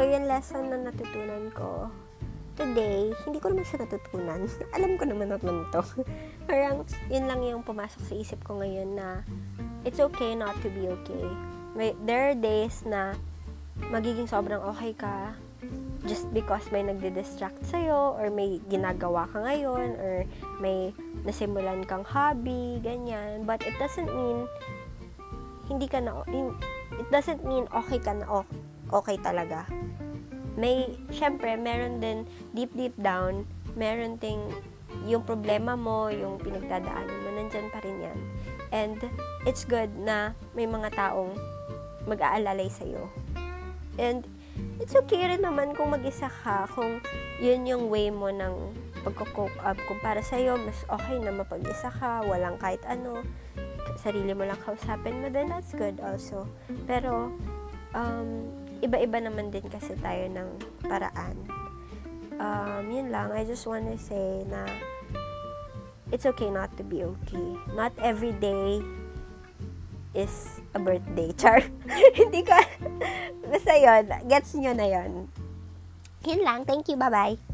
yung lesson na natutunan ko today, hindi ko naman siya natutunan. Alam ko naman naman to. Parang, yun lang yung pumasok sa isip ko ngayon na it's okay not to be okay. May, there are days na magiging sobrang okay ka just because may nagdi-distract sa'yo or may ginagawa ka ngayon or may nasimulan kang hobby, ganyan. But it doesn't mean hindi ka na, it doesn't mean okay ka na okay talaga may, syempre, meron din deep deep down, meron ting yung problema mo, yung pinagdadaanan mo, nandyan pa rin yan. And it's good na may mga taong mag-aalalay sa'yo. And it's okay rin naman kung mag-isa ka, kung yun yung way mo ng pagko-cope up. Kung para sa'yo, mas okay na mapag-isa ka, walang kahit ano, sarili mo lang kausapin mo, then that's good also. Pero, um, iba-iba naman din kasi tayo ng paraan. Um, yun lang. I just wanna say na it's okay not to be okay. Not every day is a birthday. Char. Hindi ka. Basta yun. Gets nyo na yun. Yun lang. Thank you. Bye-bye.